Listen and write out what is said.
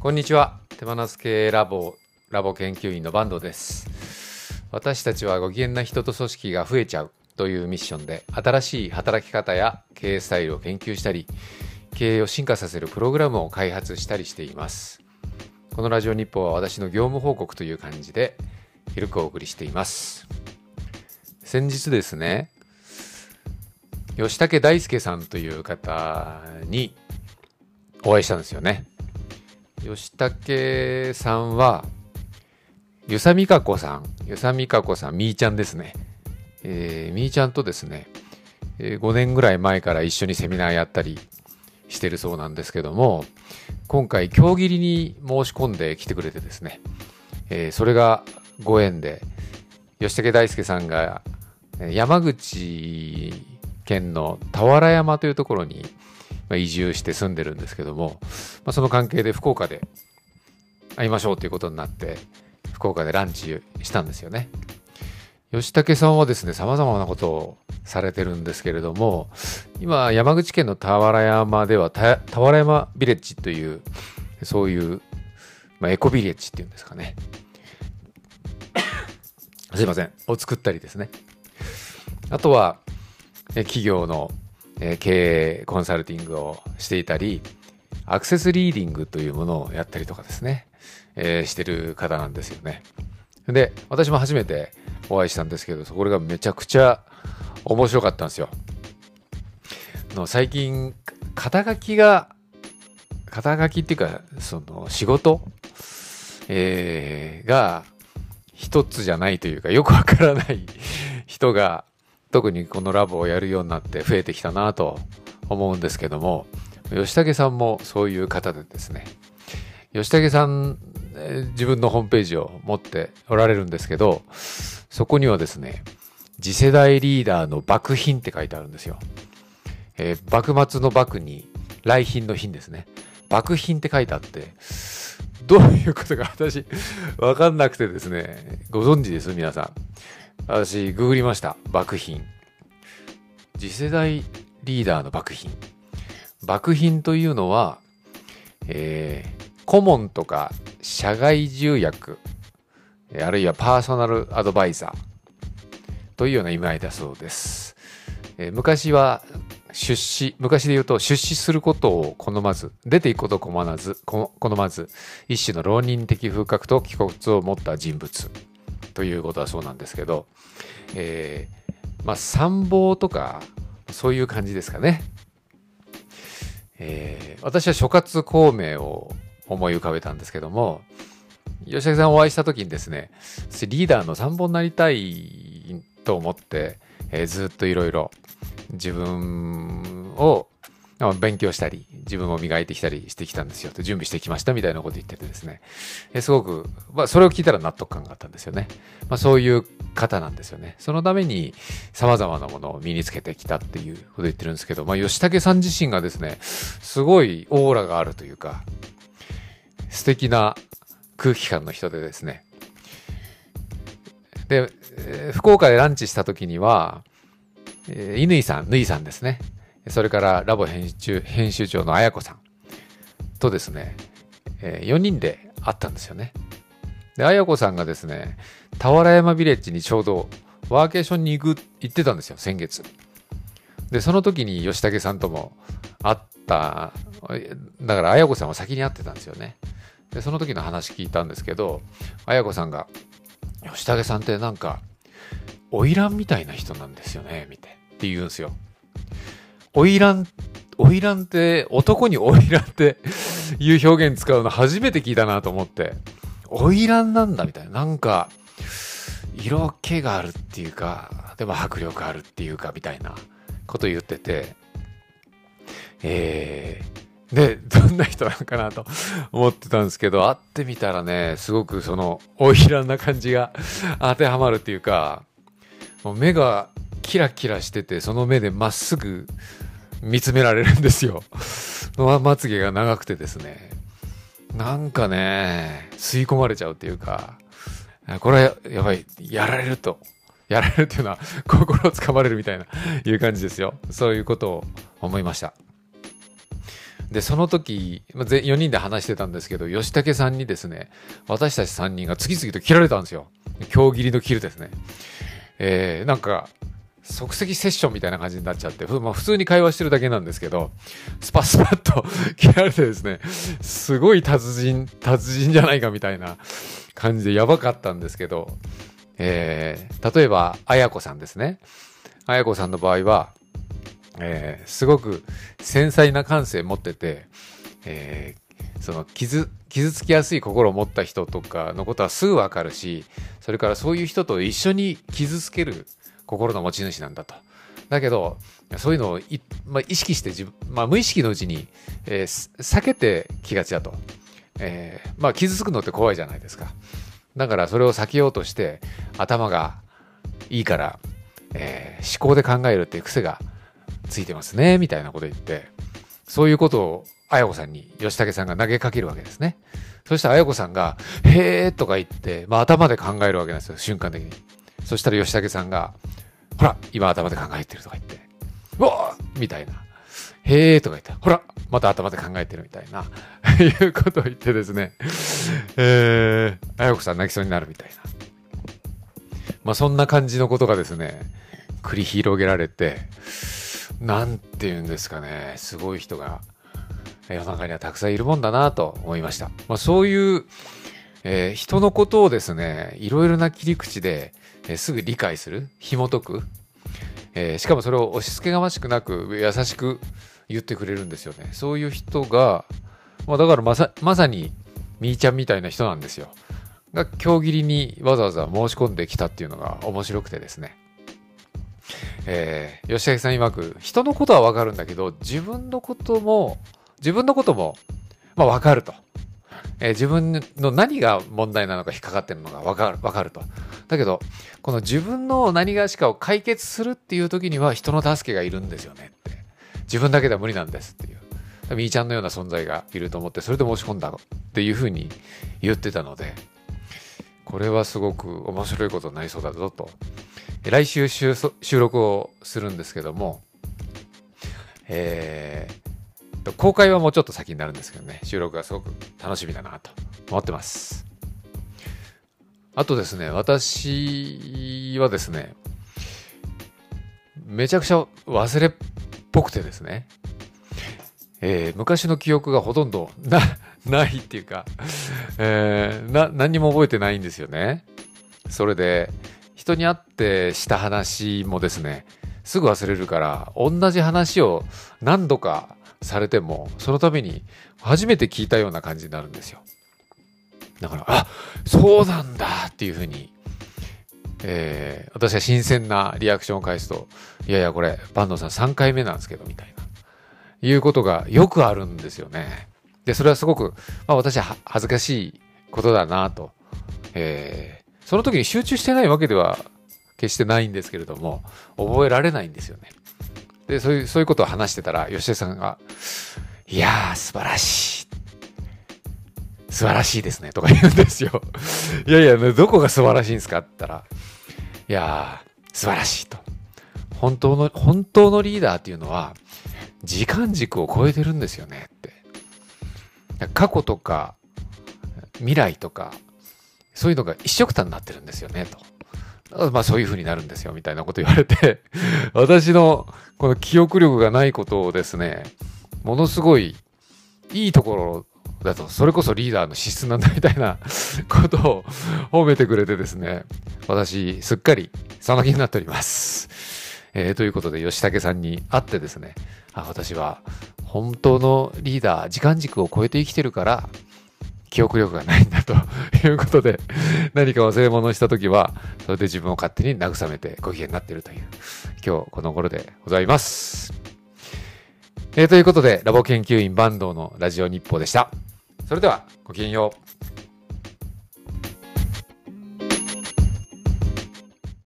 こんにちは。手放す系ラボラボ研究員の坂東です。私たちはご機嫌な人と組織が増えちゃうというミッションで新しい働き方や経営スタイルを研究したり経営を進化させるプログラムを開発したりしています。このラジオ日報は私の業務報告という感じでゆるくお送りしています。先日ですね吉武大輔さんという方にお会いしたんですよね。吉武さんは、ゆさみかこさん、ゆさみかこさん、みーちゃんですね。えー、みーちゃんとですね、え、5年ぐらい前から一緒にセミナーやったりしてるそうなんですけども、今回、競技に申し込んで来てくれてですね、えー、それがご縁で、吉武大輔さんが山口県の俵山というところにまあ移住して住んでるんですけども、まあ、その関係で福岡で会いましょうということになって福岡でランチしたんですよね。吉武さんはですね、様々なことをされてるんですけれども、今、山口県の俵山では、俵山ビレッジという、そういう、まあ、エコビレッジっていうんですかね。すいません。を作ったりですね。あとは、企業のえ経営コンサルティングをしていたり、アクセスリーディングというものをやったりとかですね、えー、してる方なんですよね。で、私も初めてお会いしたんですけど、そこがめちゃくちゃ面白かったんですよ。の最近、肩書きが、肩書きっていうか、その仕事、えー、が一つじゃないというか、よくわからない人が特にこのラボをやるようになって増えてきたなと思うんですけども、吉武さんもそういう方でですね、吉武さん、自分のホームページを持っておられるんですけど、そこにはですね、次世代リーダーの幕品って書いてあるんですよ。えー、幕末の幕に来賓の品ですね。幕品って書いてあって、どういうことか私、わかんなくてですね、ご存知です皆さん。私、ググりました。爆品。次世代リーダーの爆品。爆品というのは、えー、顧問とか社外重役、あるいはパーソナルアドバイザーというような意味合いだそうです。えー、昔は出資、昔で言うと出資することを好まず、出ていくことを好まず、好まず、一種の浪人的風格と気骨を持った人物ということはそうなんですけど、えー、まあ参謀とかそういう感じですかね。えー、私は諸葛孔明を思い浮かべたんですけども、吉崎さんお会いした時にですね、リーダーの参謀になりたいと思って、えー、ずっといろいろ自分を勉強したり、自分を磨いてきたりしてきたんですよと準備してきましたみたいなこと言っててですね、えすごく、まあ、それを聞いたら納得感があったんですよね。まあ、そういう方なんですよね。そのために様々なものを身につけてきたっていうこと言ってるんですけど、まあ、吉武さん自身がですね、すごいオーラがあるというか、素敵な空気感の人でですね。で、福岡でランチした時には、えー、乾さん、ぬいさんですね。それからラボ編集編集長の綾子さんとですね、えー、4人で会ったんですよね。で、綾子さんがですね、俵山ビレッジにちょうどワーケーションに行く、行ってたんですよ、先月。で、その時に吉武さんとも会った、だから綾子さんは先に会ってたんですよね。で、その時の話聞いたんですけど、綾子さんが、吉武さんってなんか、花魁みたいな人なんですよね、みたいって言うんですよ。花魁、花魁って、男に花魁って いう表現使うの初めて聞いたなと思って、花魁なんだみたいな。なんか、色気があるっていうか、でも迫力あるっていうか、みたいなこと言ってて、えー、で、どんな人なのかなと思ってたんですけど、会ってみたらね、すごくその、花魁な感じが当てはまるっていうか、もう目がキラキラしてて、その目でまっすぐ見つめられるんですよ。まつげが長くてですね。なんかね、吸い込まれちゃうっていうか、これは、やばい、やられると。やられるっていうのは、心をつかまれるみたいな、いう感じですよ。そういうことを思いました。で、その時、4人で話してたんですけど、吉武さんにですね、私たち3人が次々と切られたんですよ。今日切りの切るですね。えー、なんか、即席セッションみたいな感じになっちゃって、まあ、普通に会話してるだけなんですけど、スパスパッと 切られてですね、すごい達人、達人じゃないかみたいな感じでやばかったんですけど、えー、例えば、あやこさんですね。あやこさんの場合は、えー、すごく繊細な感性持ってて、えー、その傷傷つきやすい心を持った人とかのことはすぐわかるしそれからそういう人と一緒に傷つける心の持ち主なんだと。だけどそういうのをまあ、意識して自分、まあ、無意識のうちに、えー、避けてきがちだと。えー、まあ傷つくのって怖いじゃないですか。だからそれを避けようとして頭がいいから、えー、思考で考えるっていう癖がついてますね、みたいなこと言って、そういうことを綾子さんに吉武さんが投げかけるわけですね。そしたら綾子さんが、へーとか言って、まあ頭で考えるわけなんですよ、瞬間的に。そしたら吉武さんが、ほら、今頭で考えてるとか言って、うわみたいな。へーとか言って、ほら、また頭で考えてるみたいな、いうことを言ってですね、えー、綾子さん泣きそうになるみたいな。まあそんな感じのことがですね、繰り広げられて、なんて言うんですかね、すごい人が世の中にはたくさんいるもんだなと思いました。まあ、そういう、えー、人のことをですね、いろいろな切り口で、えー、すぐ理解する、紐解く、えー、しかもそれを押し付けがましくなく優しく言ってくれるんですよね。そういう人が、まあ、だからまさまさにみーちゃんみたいな人なんですよ。が、今日切りにわざわざ申し込んできたっていうのが面白くてですね。えー、吉武さん曰く、人のことはわかるんだけど、自分のことも、自分のことも、まあわかると。えー、自分の何が問題なのか引っかかってるのがわかる、わかると。だけど、この自分の何がしかを解決するっていう時には人の助けがいるんですよねって。自分だけでは無理なんですっていう。みーちゃんのような存在がいると思って、それで申し込んだっていうふうに言ってたので、これはすごく面白いことになりそうだぞと来週収録をするんですけども、えー、公開はもうちょっと先になるんですけどね、収録がすごく楽しみだなと思ってます。あとですね、私はですね、めちゃくちゃ忘れっぽくてですね、えー、昔の記憶がほとんどな、ないっていうか、えー、な、何にも覚えてないんですよね。それで、人に会ってした話もですね、すぐ忘れるから、同じ話を何度かされても、その度に初めて聞いたような感じになるんですよ。だから、あそうなんだっていうふうに、えー、私は新鮮なリアクションを返すと、いやいや、これ、坂東さん3回目なんですけど、みたいな、いうことがよくあるんですよね。で、それはすごく、まあ私は恥ずかしいことだなと、えその時に集中してないわけでは決してないんですけれども、覚えられないんですよね。で、そういう、そういうことを話してたら、吉田さんが、いやー、素晴らしい。素晴らしいですね。とか言うんですよ。いやいや、どこが素晴らしいんですかって言ったら、いやー、素晴らしいと。本当の、本当のリーダーっていうのは、時間軸を超えてるんですよねって。過去とか、未来とか、そういうのが一緒くたになってるんですよね、と。まあそういう風になるんですよ、みたいなこと言われて 私のこの記憶力がないことをですね、ものすごいいいところだと、それこそリーダーの資質なんだみたいなことを褒めてくれてですね、私、すっかりその気になっております。えー、ということで、吉武さんに会ってですね、あ私は本当のリーダー、時間軸を超えて生きてるから、記憶力がないんだとということで、何か忘れ物をした時は、それで自分を勝手に慰めてご機嫌になっているという、今日この頃でございます。えー、ということで、ラボ研究員坂東のラジオ日報でした。それでは、ごきげんよう。